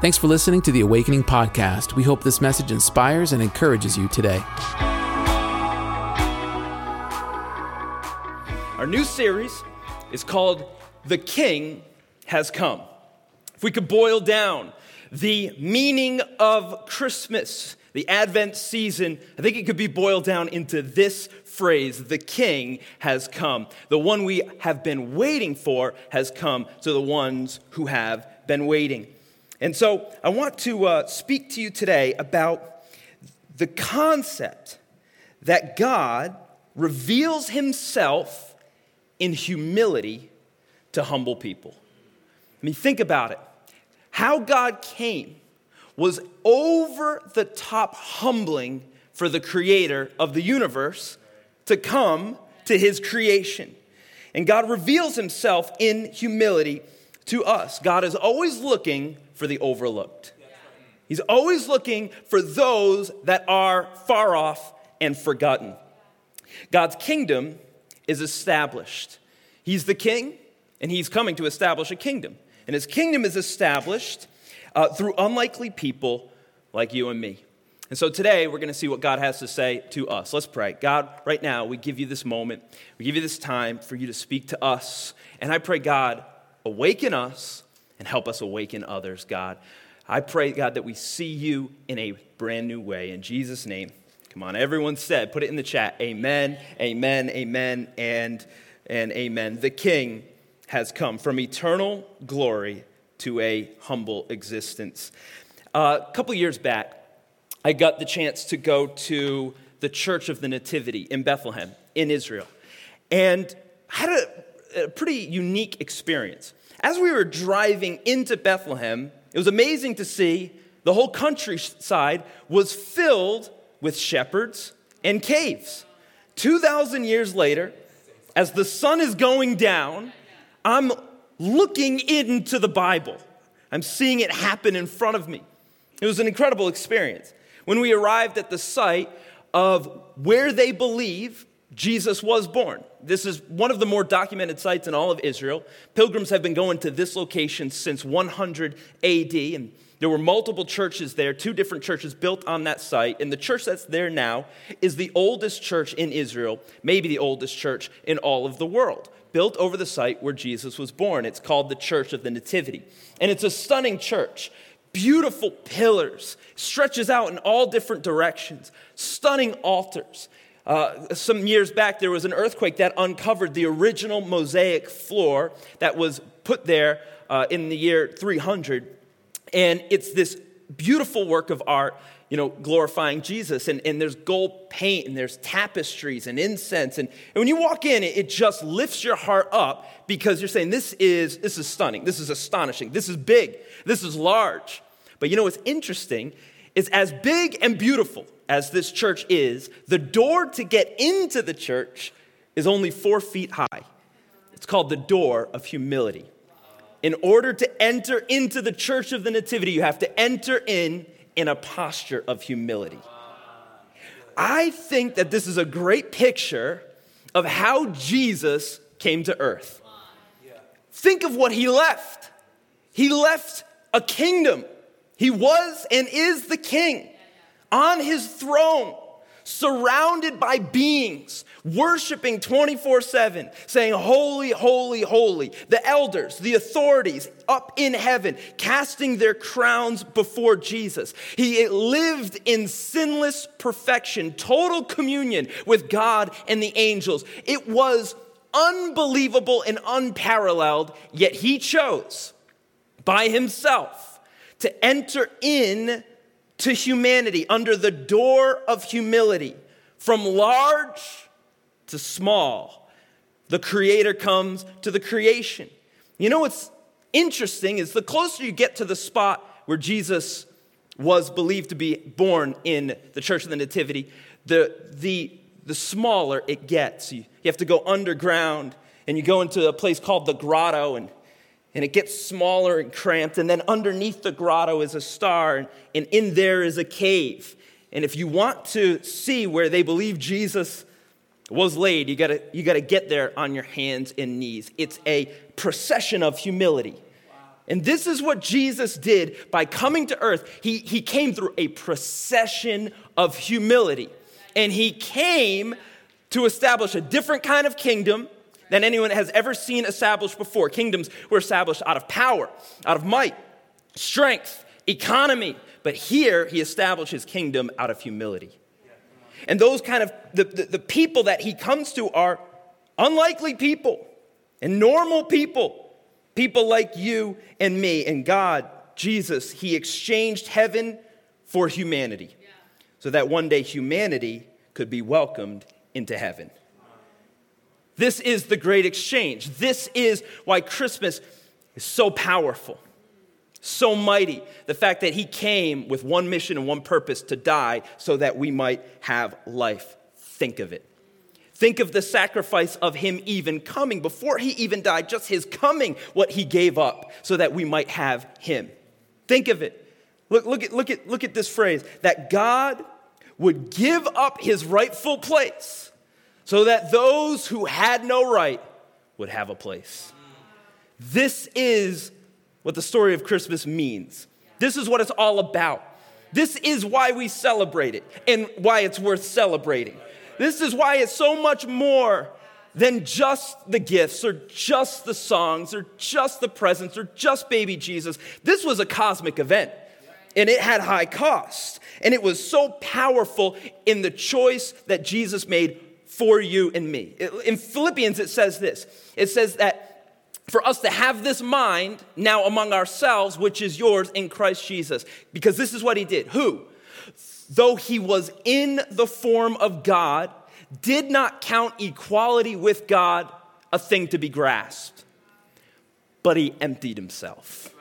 Thanks for listening to the Awakening Podcast. We hope this message inspires and encourages you today. Our new series is called The King Has Come. If we could boil down the meaning of Christmas, the Advent season, I think it could be boiled down into this phrase The King has come. The one we have been waiting for has come to the ones who have been waiting. And so I want to uh, speak to you today about the concept that God reveals himself in humility to humble people. I mean, think about it. How God came was over the top humbling for the creator of the universe to come to his creation. And God reveals himself in humility to us. God is always looking for the overlooked. He's always looking for those that are far off and forgotten. God's kingdom is established. He's the king, and he's coming to establish a kingdom. And his kingdom is established uh, through unlikely people like you and me. And so today we're going to see what God has to say to us. Let's pray. God, right now we give you this moment, we give you this time for you to speak to us. And I pray, God, awaken us and help us awaken others, God. I pray, God, that we see you in a brand new way. In Jesus' name, come on, everyone said, put it in the chat. Amen, amen, amen, and, and amen. The King has come from eternal glory to a humble existence. Uh, a couple years back, I got the chance to go to the Church of the Nativity in Bethlehem, in Israel, and had a, a pretty unique experience. As we were driving into Bethlehem, it was amazing to see the whole countryside was filled with shepherds and caves. 2,000 years later, as the sun is going down, I'm looking into the Bible. I'm seeing it happen in front of me. It was an incredible experience. When we arrived at the site of where they believe Jesus was born. This is one of the more documented sites in all of Israel. Pilgrims have been going to this location since 100 AD, and there were multiple churches there, two different churches built on that site. And the church that's there now is the oldest church in Israel, maybe the oldest church in all of the world, built over the site where Jesus was born. It's called the Church of the Nativity. And it's a stunning church. Beautiful pillars, stretches out in all different directions, stunning altars. Uh, some years back, there was an earthquake that uncovered the original mosaic floor that was put there uh, in the year 300. And it's this beautiful work of art, you know, glorifying Jesus. And, and there's gold paint and there's tapestries and incense. And, and when you walk in, it, just lifts your heart up because you're saying, this is, this is stunning. This is astonishing. This is big. This is large. But you know what's interesting is as big and beautiful as this church is, the door to get into the church is only four feet high. It's called the door of humility. In order to enter into the church of the Nativity, you have to enter in in a posture of humility. I think that this is a great picture of how Jesus came to earth. Think of what he left. He left a kingdom. He was and is the king on his throne, surrounded by beings, worshiping 24 7, saying, Holy, holy, holy. The elders, the authorities up in heaven, casting their crowns before Jesus. He lived in sinless perfection, total communion with God and the angels. It was unbelievable and unparalleled, yet he chose by himself to enter in to humanity under the door of humility, from large to small. The Creator comes to the creation. You know what's interesting is the closer you get to the spot where Jesus was believed to be born in the Church of the Nativity, the, the, the smaller it gets. You, you have to go underground and you go into a place called the grotto and and it gets smaller and cramped. And then underneath the grotto is a star, and, in there is a cave. And if you want to see where they believe Jesus was laid, you gotta, you gotta get there on your hands and knees. It's a procession of humility. And this is what Jesus did by coming to earth. He, he came through a procession of humility. And he came to establish a different kind of kingdom than anyone has ever seen established before. Kingdoms were established out of power, out of might, strength, economy. But here, he established his kingdom out of humility. And those kind of, the, the, the people that he comes to are unlikely people and normal people, people like you and me. And God, Jesus, he exchanged heaven for humanity so that one day humanity could be welcomed into heaven. This is the great exchange. This is why Christmas is so powerful, so mighty. The fact that he came with one mission and one purpose to die so that we might have life. Think of it. Think of the sacrifice of him even coming before he even died, just his coming, what he gave up so that we might have him. Think of it. Look, look, at, look, at, look at this phrase that God would give up his rightful place so that those who had no right would have a place. This is what the story of Christmas means. This is what it's all about. This is why we celebrate it and why it's worth celebrating. This is why it's so much more than just the gifts or just the songs or just the presents or just baby Jesus. This was a cosmic event and it had high cost. And it was so powerful in the choice that Jesus made for you and me. In Philippians, it says this it says that for us to have this mind now among ourselves, which is yours in Christ Jesus, because this is what he did. Who? though he was in the form of God, did not count equality with God a thing to be grasped, but he emptied himself.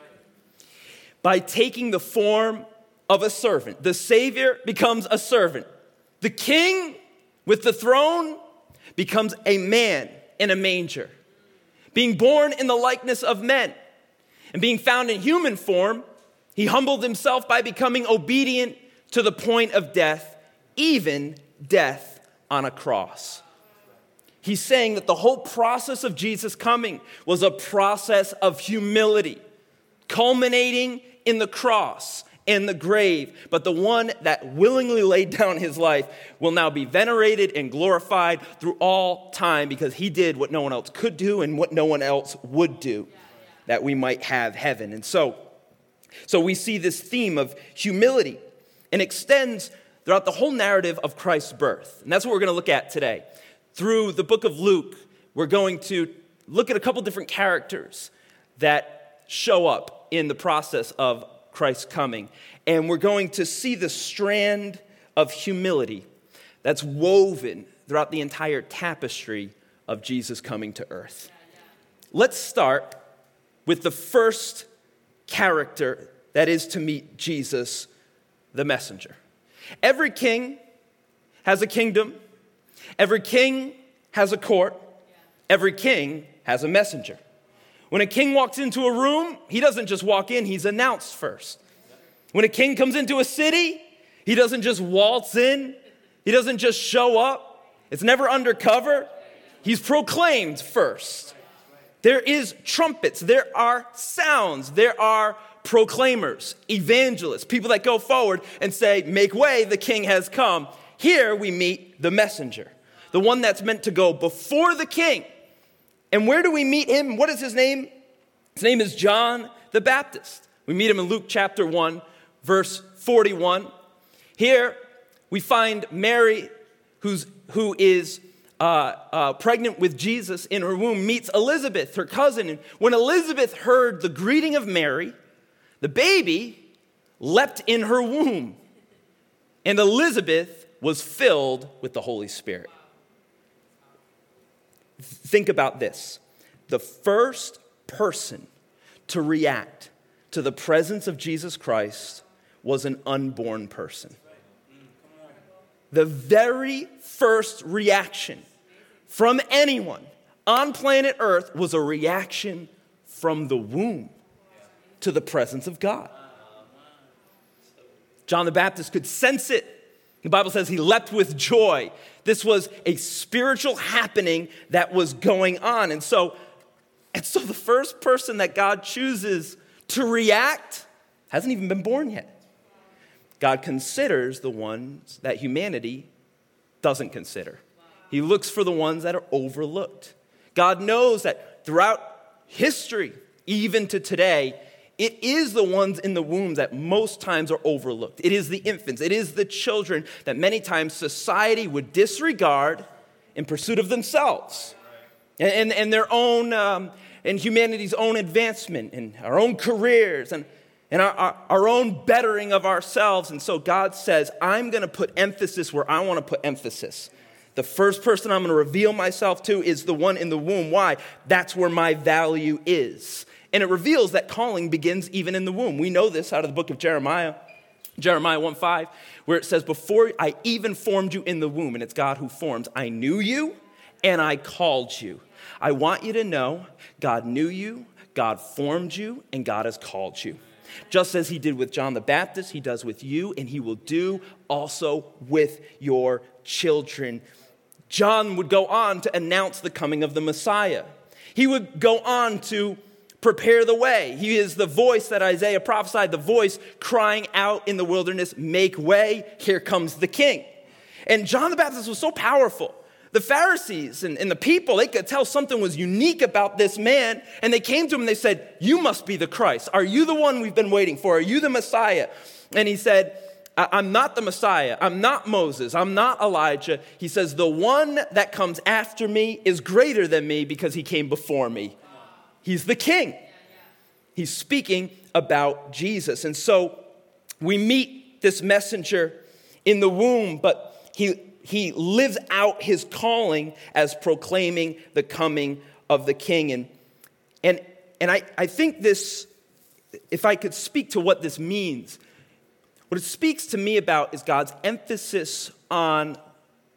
By taking the form of a servant, the Savior becomes a servant. The king with the throne becomes a man in a manger. Being born in the likeness of men and being found in human form, he humbled himself by becoming obedient to the point of death, even death on a cross. He's saying that the whole process of Jesus coming was a process of humility, culminating in the cross and the grave. But the one that willingly laid down his life will now be venerated and glorified through all time because he did what no one else could do and what no one else would do that we might have heaven. And so, so we see this theme of humility and extends throughout the whole narrative of Christ's birth. And that's what we're going to look at today. Through the book of Luke, we're going to look at a couple different characters that show up in the process of Christ's coming. And we're going to see the strand of humility that's woven throughout the entire tapestry of Jesus coming to earth. Let's start with the first character that is to meet Jesus the messenger. Every king has a kingdom, every king has a court, every king has a messenger. When a king walks into a room, he doesn't just walk in, he's announced first. When a king comes into a city, he doesn't just waltz in, he doesn't just show up, it's never undercover. He's proclaimed first. There is trumpets, there are sounds, there are proclaimers, evangelists, people that go forward and say, Make way, the king has come. Here we meet the messenger, the one that's meant to go before the king. And where do we meet him? What is his name? His name is John the Baptist. We meet him in Luke chapter 1, verse 41. Here we find Mary, who's, who is uh, uh, pregnant with Jesus in her womb, meets Elizabeth, her cousin. And when Elizabeth heard the greeting of Mary, the baby leapt in her womb, and Elizabeth was filled with the Holy Spirit. Think about this the first person to react to the presence of Jesus Christ was an unborn person. The very first reaction from anyone on planet Earth was a reaction from the womb to the presence of God. John the Baptist could sense it. The Bible says he leapt with joy. This was a spiritual happening that was going on. And so, and so the first person that God chooses to react hasn't even been born yet. God considers the ones that humanity doesn't consider. He looks for the ones that are overlooked. God knows that throughout history, even to today, it is the ones in the womb that most times are overlooked. It is the infants, it is the children that many times society would disregard in pursuit of themselves and, and, and their own, um, and humanity's own advancement and our own careers and, and our, our, our own bettering of ourselves. And so God says, I'm going to put emphasis where I want to put emphasis. The first person I'm going to reveal myself to is the one in the womb. Why? That's where my value is. And it reveals that calling begins even in the womb. We know this out of the book of Jeremiah, Jeremiah 1 5, where it says, Before I even formed you in the womb, and it's God who forms, I knew you and I called you. I want you to know God knew you, God formed you, and God has called you. Just as he did with John the Baptist, he does with you, and he will do also with your children. John would go on to announce the coming of the Messiah. He would go on to prepare the way. He is the voice that Isaiah prophesied, the voice crying out in the wilderness, make way, here comes the king. And John the Baptist was so powerful. The Pharisees and, and the people, they could tell something was unique about this man, and they came to him and they said, You must be the Christ. Are you the one we've been waiting for? Are you the Messiah? And he said, I'm not the Messiah. I'm not Moses. I'm not Elijah. He says, The one that comes after me is greater than me because he came before me. He's the king. He's speaking about Jesus. And so we meet this messenger in the womb, but he, he lives out his calling as proclaiming the coming of the king. And, and, and I, I think this, if I could speak to what this means, what it speaks to me about is God's emphasis on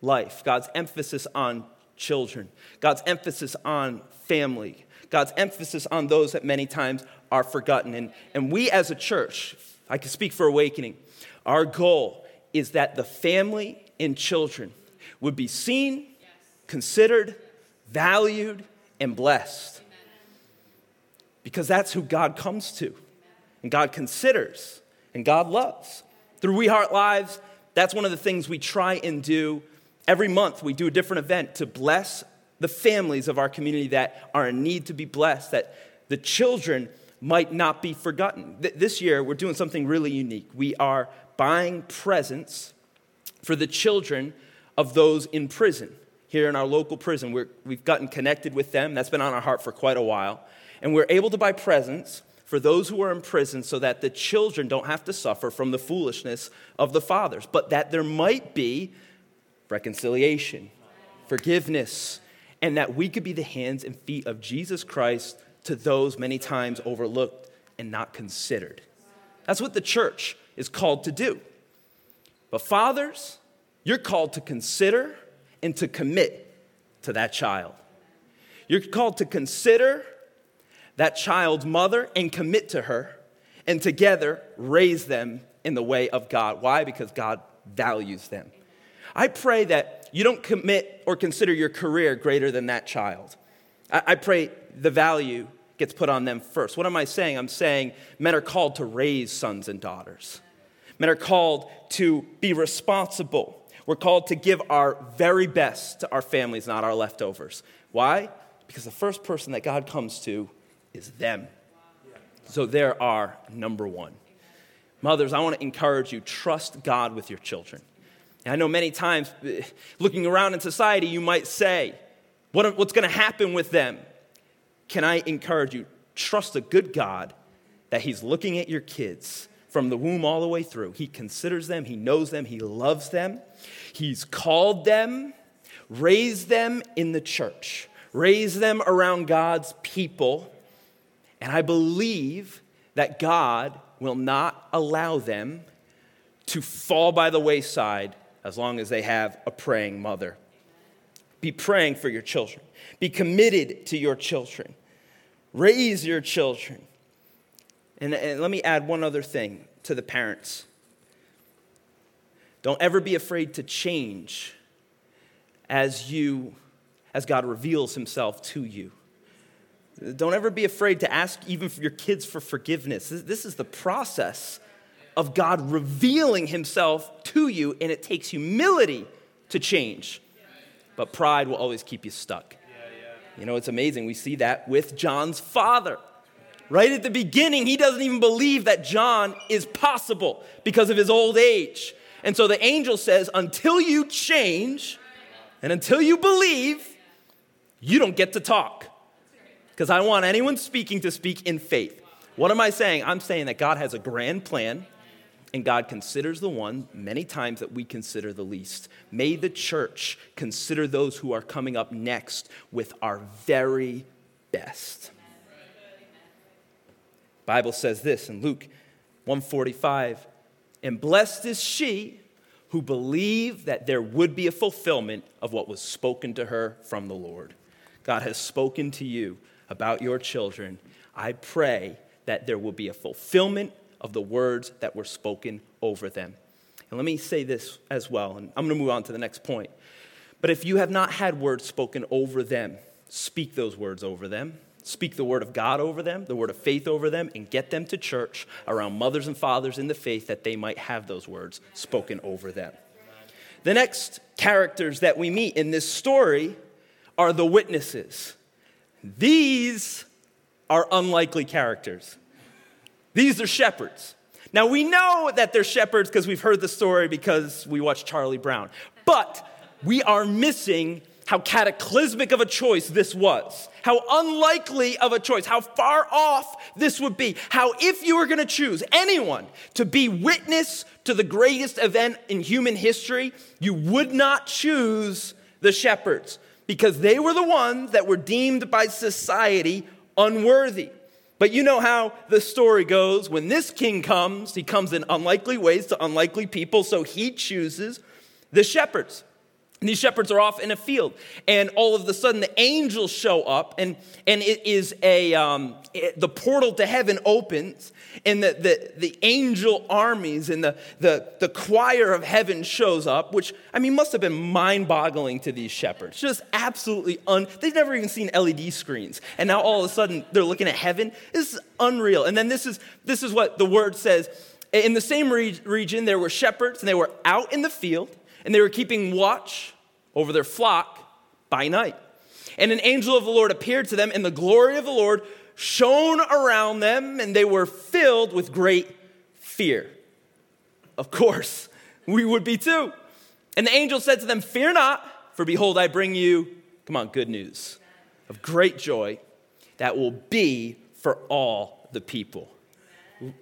life, God's emphasis on children, God's emphasis on family, God's emphasis on those that many times are forgotten. And, and we as a church, I can speak for Awakening, our goal is that the family and children would be seen, considered, valued, and blessed. Because that's who God comes to, and God considers, and God loves. Through We Heart Lives, that's one of the things we try and do. Every month, we do a different event to bless the families of our community that are in need to be blessed, that the children might not be forgotten. This year, we're doing something really unique. We are buying presents for the children of those in prison. Here in our local prison, we have gotten connected with them. That's been on our heart for quite a while. And we're able to buy presents for those who are in prison so that the children don't have to suffer from the foolishness of the fathers, but that there might be reconciliation, forgiveness, and that we could be the hands and feet of Jesus Christ to those many times overlooked and not considered. That's what the church is called to do. But fathers, you're called to consider and to commit to that child. You're called to consider that child's mother and commit to her, and together raise them in the way of God. Why? Because God values them. I pray that you don't commit or consider your career greater than that child. I, I pray the value gets put on them first. What am I saying? I'm saying men are called to raise sons and daughters. Men are called to be responsible. We're called to give our very best to our families, not our leftovers. Why? Because the first person that God comes to is them. So there are our number one. Mothers, I want to encourage you trust God with your children. And I know many times, eh, looking around in society, you might say, what, What's going to happen with them? Can I encourage you? Trust a good God that He's looking at your kids from the womb all the way through. He considers them, He knows them, He loves them. He's called them, raised them in the church, raised them around God's people. And I believe that God will not allow them to fall by the wayside as long as they have a praying mother. Be praying for your children, be committed to your children, raise your children. And, and let me add one other thing to the parents. Don't ever be afraid to change as you as God reveals himself to you. Don't ever be afraid to ask even for your kids for forgiveness. This is the process of God revealing himself to you, and it takes humility to change. But pride will always keep you stuck. You know, it's amazing. We see that with John's father. Right at the beginning, he doesn't even believe that John is possible because of his old age. And so the angel says, until you change and until you believe, you don't get to talk. Because I want anyone speaking to speak in faith. What am I saying? I'm saying that God has a grand plan and God considers the one many times that we consider the least. May the church consider those who are coming up next with our very best. Bible says this in Luke 145, and blessed is she who believed that there would be a fulfillment of what was spoken to her from the Lord. God has spoken to you about your children. I pray that there will be a fulfillment of the words that were spoken over them. And let me say this as well, and I'm going to move on to the next point. But if you have not had words spoken over them, speak those words over them. Speak the word of God over them, the word of faith over them, and get them to church around mothers and fathers in the faith that they might have those words spoken over them. The next characters that we meet in this story are the witnesses. These are unlikely characters. These are shepherds. Now, we know that they're shepherds because we've heard the story because we watched Charlie Brown. But we are missing how cataclysmic of a choice this was, how unlikely of a choice, how far off this would be, how if you were going to choose anyone to be witness to the greatest event in human history, you would not choose the shepherds because they were the ones that were deemed by society unworthy. But you know how the story goes. When this king comes, he comes in unlikely ways to unlikely people, so he chooses the shepherds. These shepherds are off in a field, and all of a sudden the angels show up, and, and it is a um, it, the portal to heaven opens, and the, the, the angel armies and the, the, the choir of heaven shows up, which I mean must have been mind-boggling to these shepherds. Just absolutely un. They've never even seen LED screens, and now all of a sudden they're looking at heaven. This is unreal. And then this is this is what the word says. In the same re- region, there were shepherds, and they were out in the field and they were keeping watch over their flock by night. And an angel of the Lord appeared to them, and the glory of the Lord shone around them, and they were filled with great fear. Of course, we would be too. And the angel said to them, Fear not, for behold, I bring you, come on, good news of great joy that will be for all the people.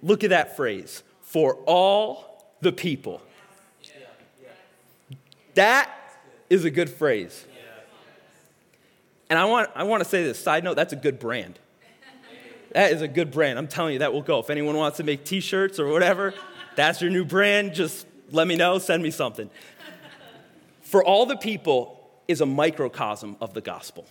Look at that phrase for all the people. That is a good phrase. And I want, I want to say this side note that's a good brand. That is a good brand. I'm telling you, that will go. If anyone wants to make t shirts or whatever, that's your new brand. Just let me know, send me something. For all the people is a microcosm of the gospel.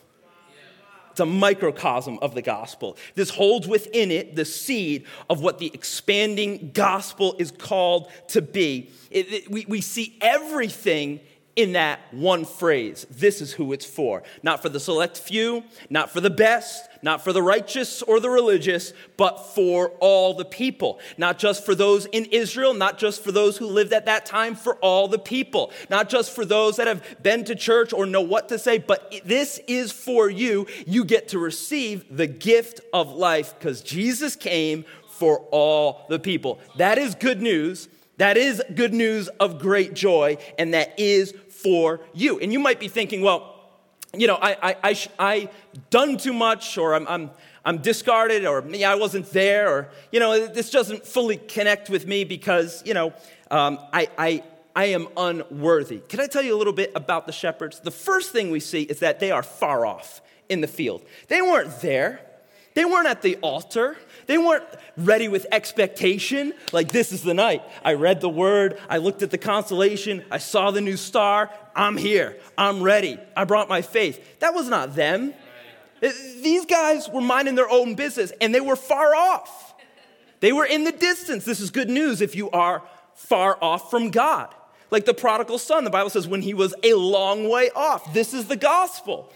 It's a microcosm of the gospel. This holds within it the seed of what the expanding gospel is called to be. It, it, we, we see everything in that one phrase. This is who it's for. Not for the select few, not for the best, not for the righteous or the religious, but for all the people. Not just for those in Israel, not just for those who lived at that time, for all the people. Not just for those that have been to church or know what to say, but this is for you. You get to receive the gift of life because Jesus came for all the people. That is good news. That is good news of great joy, and that is for you. And you might be thinking, well, you know, I, I, I, I done too much, or I'm, I'm, I'm discarded, or yeah, I wasn't there, or, you know, this doesn't fully connect with me because, you know, um, I, I, I am unworthy. Can I tell you a little bit about the shepherds? The first thing we see is that they are far off in the field. They weren't there, they weren't at the altar. They weren't ready with expectation, like this is the night. I read the word, I looked at the constellation, I saw the new star, I'm here, I'm ready, I brought my faith. That was not them. These guys were minding their own business and they were far off. They were in the distance. This is good news if you are far off from God. Like the prodigal son, the Bible says, when he was a long way off. This is the gospel.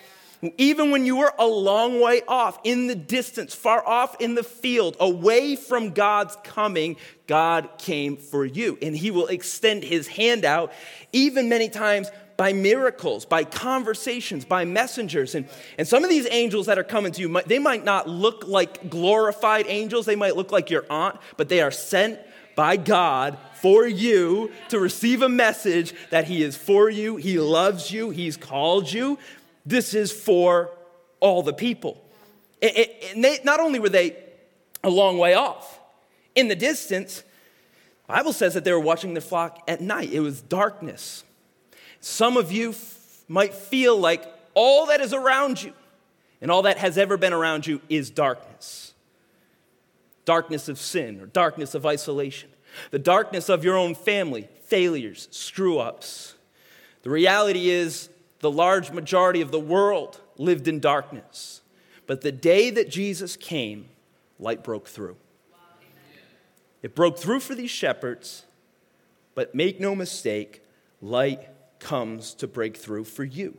Even when you were a long way off, in the distance, far off in the field, away from God's coming, God came for you. And He will extend His hand out, even many times by miracles, by conversations, by messengers. And, and some of these angels that are coming to you, they might not look like glorified angels, they might look like your aunt, but they are sent by God for you to receive a message that He is for you, He loves you, He's called you. This is for all the people. And they, not only were they a long way off, in the distance, the Bible says that they were watching their flock at night. It was darkness. Some of you f- might feel like all that is around you and all that has ever been around you is darkness darkness of sin or darkness of isolation, the darkness of your own family, failures, screw ups. The reality is, the large majority of the world lived in darkness. But the day that Jesus came, light broke through. It broke through for these shepherds, but make no mistake, light comes to break through for you.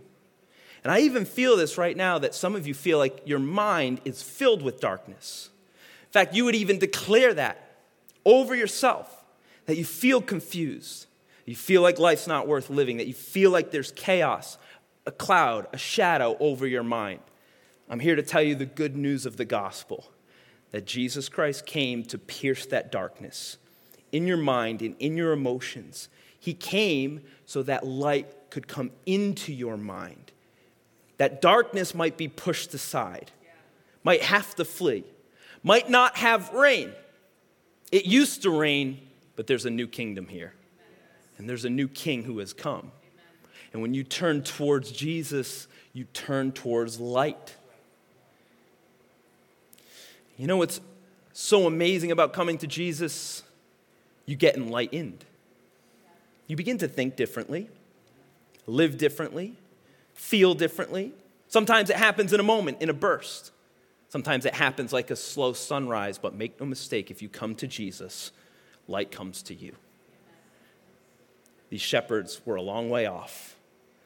And I even feel this right now that some of you feel like your mind is filled with darkness. In fact, you would even declare that over yourself, that you feel confused, you feel like life's not worth living, that you feel like there's chaos, a cloud, a shadow over your mind. I'm here to tell you the good news of the gospel that Jesus Christ came to pierce that darkness in your mind and in your emotions. He came so that light could come into your mind, that darkness might be pushed aside, might have to flee, might not have reign. It used to reign, but there's a new kingdom here, and there's a new king who has come. And when you turn towards Jesus, you turn towards light. You know what's so amazing about coming to Jesus? You get enlightened. You begin to think differently, live differently, feel differently. Sometimes it happens in a moment, in a burst. Sometimes it happens like a slow sunrise, but make no mistake, if you come to Jesus, light comes to you. These shepherds were a long way off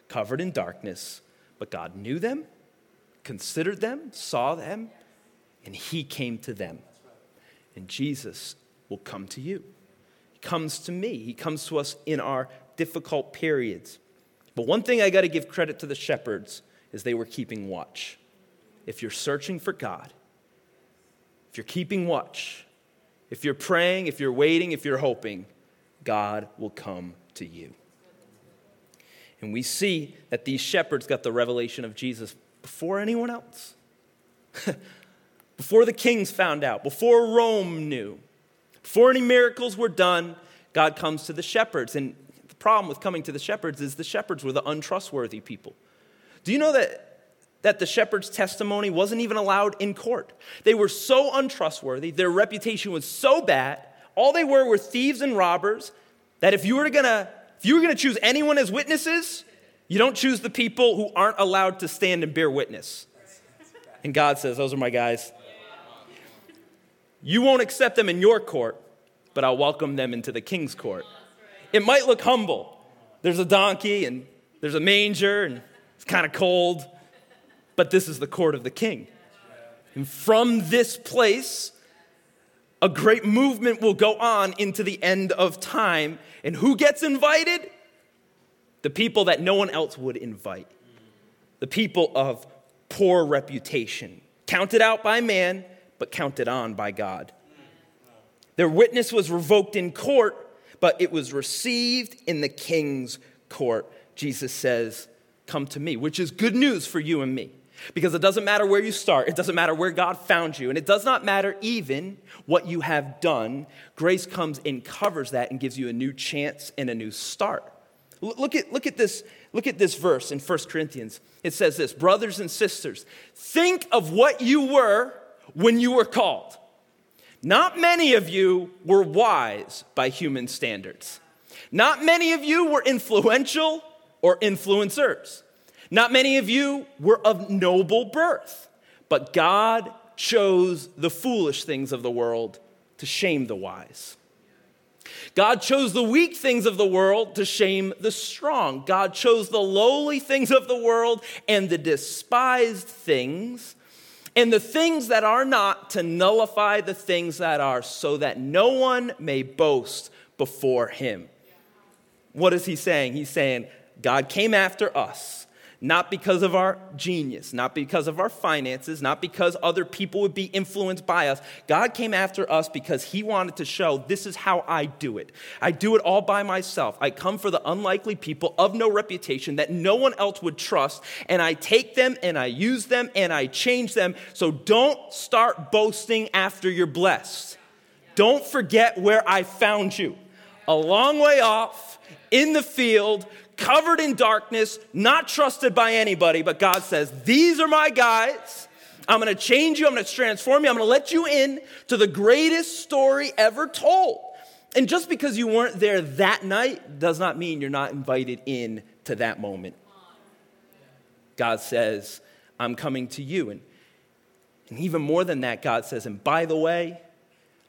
covered in darkness, but God knew them, considered them, saw them, and He came to them. And Jesus will come to you. He comes to me. He comes to us in our difficult periods. But one thing I got to give credit to the shepherds is they were keeping watch. If you're searching for God, if you're keeping watch, if you're praying, if you're waiting, if you're hoping, God will come to you. And we see that these shepherds got the revelation of Jesus before anyone else. before the kings found out, before Rome knew, before any miracles were done, God comes to the shepherds. And the problem with coming to the shepherds is the shepherds were the untrustworthy people. Do you know that? That the shepherd's testimony wasn't even allowed in court. They were so untrustworthy, their reputation was so bad, all they were were thieves and robbers, that if you were gonna if you were going to choose anyone as witnesses, you don't choose the people who aren't allowed to stand and bear witness. And God says, Those are my guys. You won't accept them in your court, but I'll welcome them into the king's court. It might look humble. There's a donkey and there's a manger and it's kind of cold, but this is the court of the king. And from this place, a great movement will go on into the end of time. And who gets invited? The people that no one else would invite. The people of poor reputation, counted out by man, but counted on by God. Their witness was revoked in court, but it was received in the king's court. Jesus says, Come to me, which is good news for you and me. Because it doesn't matter where you start, it doesn't matter where God found you, and it does not matter even what you have done. Grace comes and covers that and gives you a new chance and a new start. Look at, look at, this, look at this verse in 1 Corinthians. It says this Brothers and sisters, think of what you were when you were called. Not many of you were wise by human standards. Not many of you were influential or influencers. Not many of you were of noble birth, but God chose the foolish things of the world to shame the wise. God chose the weak things of the world to shame the strong. God chose the lowly things of the world and the despised things and the things that are not to nullify the things that are, so that no one may boast before him. What is he saying? He's saying, God came after us not because of our genius, not because of our finances, not because other people would be influenced by us. God came after us because He wanted to show this is how I do it. I do it all by myself. I come for the unlikely people of no reputation that no one else would trust, and I take them and I use them and I change them. So don't start boasting after you're blessed. Don't forget where I found you. A long way off, in the field, covered in darkness, not trusted by anybody, but God says, These are my guys. I'm gonna change you, I'm gonna transform you, I'm gonna let you in to the greatest story ever told. And just because you weren't there that night does not mean you're not invited in to that moment. God says, I'm coming to you. And, and even more than that, God says, and by the way,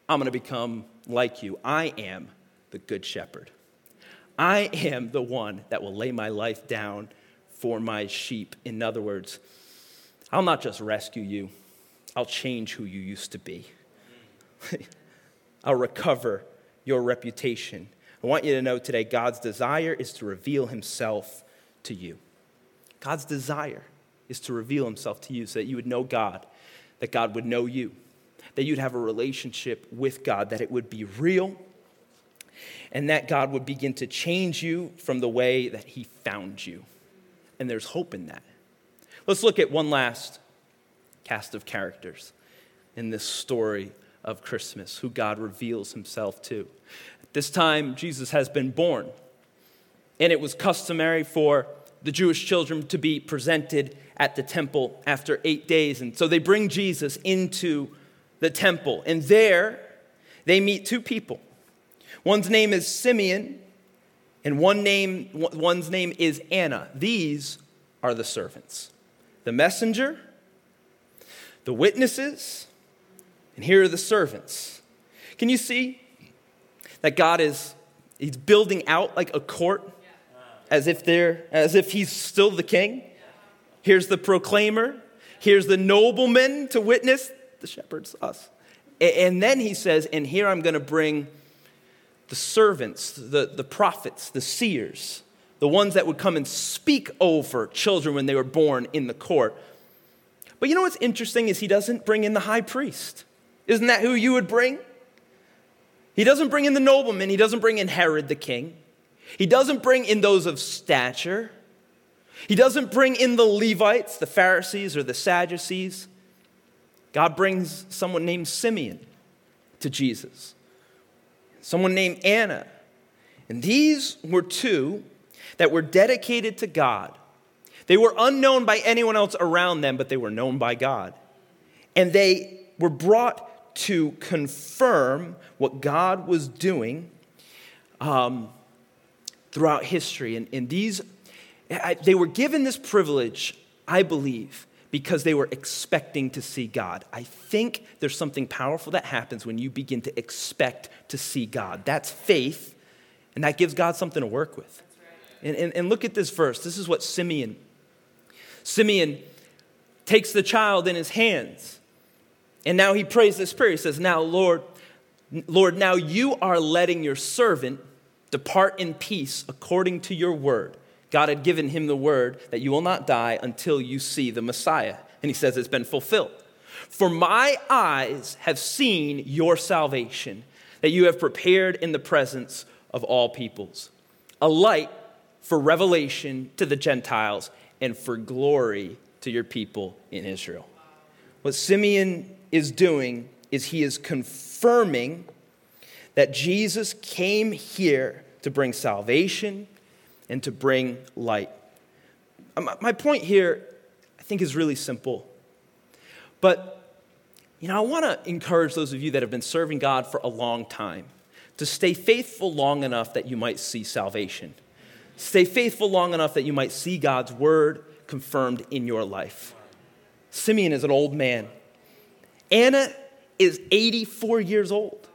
I'm gonna become like you. I am the good shepherd. I am the one that will lay my life down for my sheep. In other words, I'll not just rescue you, I'll change who you used to be. I'll recover your reputation. I want you to know today God's desire is to reveal himself to you. God's desire is to reveal himself to you so that you would know God, that God would know you, that you'd have a relationship with God, that it would be real and that God would begin to change you from the way that He found you. And there's hope in that. Let's look at one last cast of characters in this story of Christmas, who God reveals Himself to. At this time, Jesus has been born, and it was customary for the Jewish children to be presented at the temple after eight days. And so they bring Jesus into the temple, and there they meet two people One's name is Simeon, and one name, one's name is Anna. These are the servants the messenger, the witnesses, and here are the servants. Can you see that God is he's building out like a court as if they're as if he's still the king? Here's the proclaimer, here's the nobleman to witness, the shepherds, us. And then he says, and here I'm going to bring the servants, the, the prophets, the seers, the ones that would come and speak over children when they were born in the court. But you know what's interesting is he doesn't bring in the high priest. Isn't that who you would bring? He doesn't bring in the nobleman, he doesn't bring in Herod the king. He doesn't bring in those of stature. He doesn't bring in the Levites, the Pharisees, or the Sadducees. God brings someone named Simeon to Jesus someone named Anna. And these were two that were dedicated to God. They were unknown by anyone else around them, but they were known by God. And they were brought to confirm what God was doing um, throughout history. And, and these, I, they were given this privilege, I believe, because they were expecting to see God. I think there's something powerful that happens when you begin to expect to see God. That's faith, and that gives God something to work with. And, and, and look at this verse. This is what Simeon, Simeon takes the child in his hands, and now he prays this prayer. He says, Now, Lord, Lord, now you are letting your servant depart in peace according to your word. God had given him the word that you will not die until you see the Messiah. And he says it's been fulfilled. For my eyes have seen your salvation, that you have prepared in the presence of all peoples, a light for revelation to the Gentiles and for glory to your people in Israel. What Simeon is doing is he is confirming that Jesus came here to bring salvation and to bring light. Um, my point here, I think, is really simple. But, you know, I want to encourage those of you that have been serving God for a long time to stay faithful long enough that you might see salvation. Stay faithful long enough that you might see God's word confirmed in your life. Simeon is an old man. Anna is 84 years old.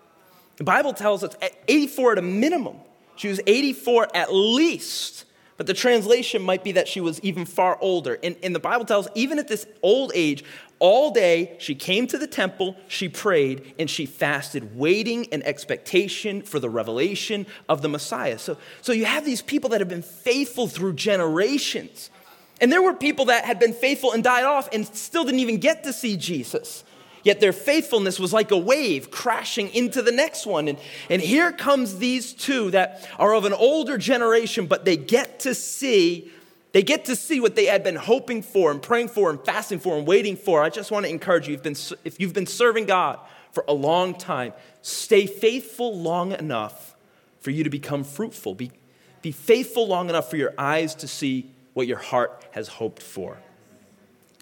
The Bible tells us at 84 at a minimum. She was 84 at least. But the translation might be that she was even far older. And, and the Bible tells, even at this old age, all day she came to the temple, she prayed, and she fasted, waiting in expectation for the revelation of the Messiah. So, so you have these people that have been faithful through generations. And there were people that had been faithful and died off and still didn't even get to see Jesus. Yet their faithfulness was like a wave crashing into the next one. And, and here comes these two that are of an older generation, but they get to see, they get to see what they had been hoping for and praying for and fasting for and waiting for. I just want to encourage you, if, you've been serving God for a long time, stay faithful long enough for you to become fruitful. Be, be faithful long enough for your eyes to see what your heart has hoped for.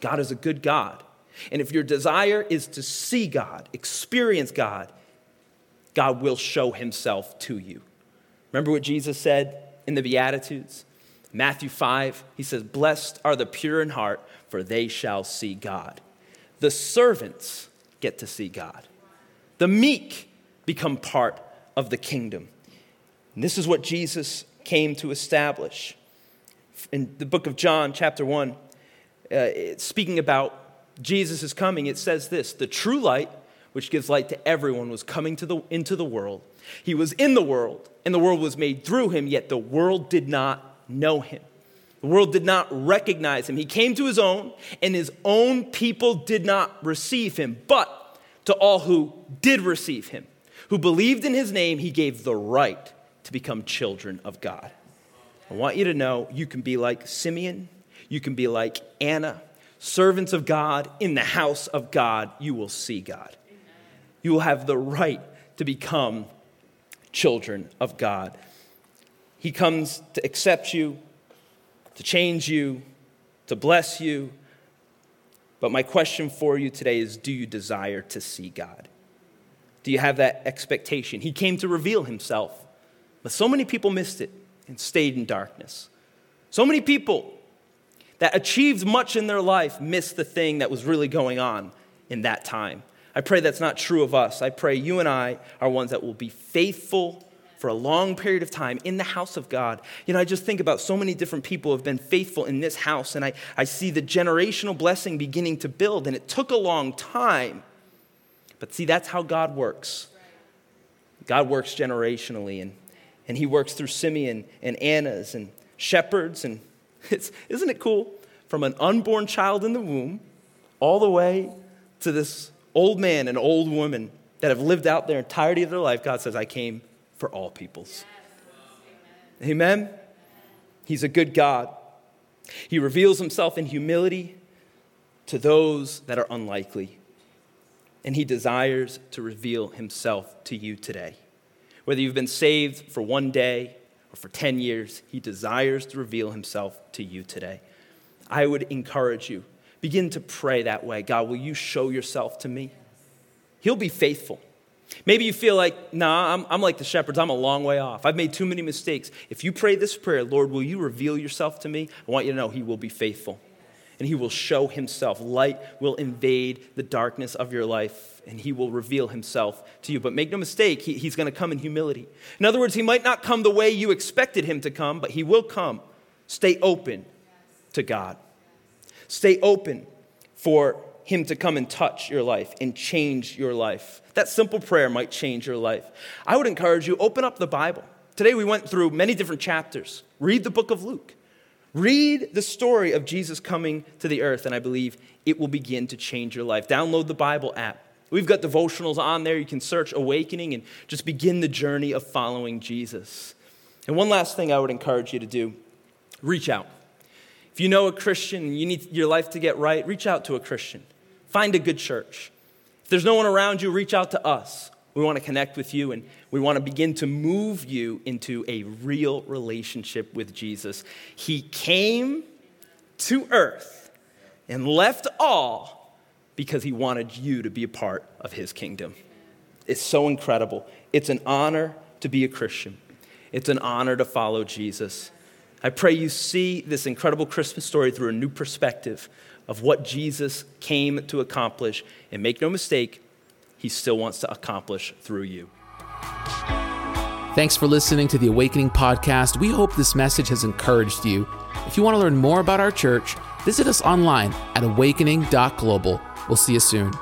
God is a good God. And if your desire is to see God, experience God, God will show himself to you. Remember what Jesus said in the Beatitudes? Matthew 5, he says, Blessed are the pure in heart, for they shall see God. The servants get to see God. The meek become part of the kingdom. And this is what Jesus came to establish. In the book of John, chapter 1, uh, speaking about Jesus is coming, it says this the true light, which gives light to everyone, was coming to the, into the world. He was in the world, and the world was made through him, yet the world did not know him. The world did not recognize him. He came to his own, and his own people did not receive him. But to all who did receive him, who believed in his name, he gave the right to become children of God. I want you to know you can be like Simeon, you can be like Anna, servants of God in the house of God, you will see God. You will have the right to become children of God. He comes to accept you, to change you, to bless you. But my question for you today is do you desire to see God? Do you have that expectation? He came to reveal himself, but so many people missed it and stayed in darkness. So many people that achieved much in their life missed the thing that was really going on in that time. I pray that's not true of us. I pray you and I are ones that will be faithful for a long period of time in the house of God. You know, I just think about so many different people have been faithful in this house, and I, I see the generational blessing beginning to build, and it took a long time. But see, that's how God works. God works generationally, and, and He works through Simeon and Annas and shepherds and It's, isn't it cool? From an unborn child in the womb all the way to this old man and old woman that have lived out their entirety of their life, God says, I came for all peoples. Yes. Amen. Amen? He's a good God. He reveals himself in humility to those that are unlikely. And he desires to reveal himself to you today. Whether you've been saved for one day or for 10 years, he desires to reveal himself to you today. I would encourage you, begin to pray that way. God, will you show yourself to me? He'll be faithful. Maybe you feel like, nah, I'm, I'm like the shepherds, I'm a long way off. I've made too many mistakes. If you pray this prayer, Lord, will you reveal yourself to me? I want you to know He will be faithful and He will show Himself. Light will invade the darkness of your life, and He will reveal Himself to you. But make no mistake, he, He's going to come in humility. In other words, He might not come the way you expected Him to come, but He will come. Stay open to God. Stay open for Him to come and touch your life and change your life. That simple prayer might change your life. I would encourage you, open up the Bible. Today we went through many different chapters. Read the book of Luke. Read the story of Jesus coming to the earth, and I believe it will begin to change your life. Download the Bible app. We've got devotionals on there. You can search Awakening and just begin the journey of following Jesus. And one last thing I would encourage you to do reach out. If you know a Christian and you need your life to get right, reach out to a Christian. Find a good church. If there's no one around you, reach out to us. We want to connect with you and we want to begin to move you into a real relationship with Jesus. He came to earth and left all because he wanted you to be a part of his kingdom. It's so incredible. It's an honor to be a Christian, it's an honor to follow Jesus. I pray you see this incredible Christmas story through a new perspective of what Jesus came to accomplish. And make no mistake, he still wants to accomplish through you. Thanks for listening to the Awakening Podcast. We hope this message has encouraged you. If you want to learn more about our church, visit us online at awakening.global. We'll see you soon.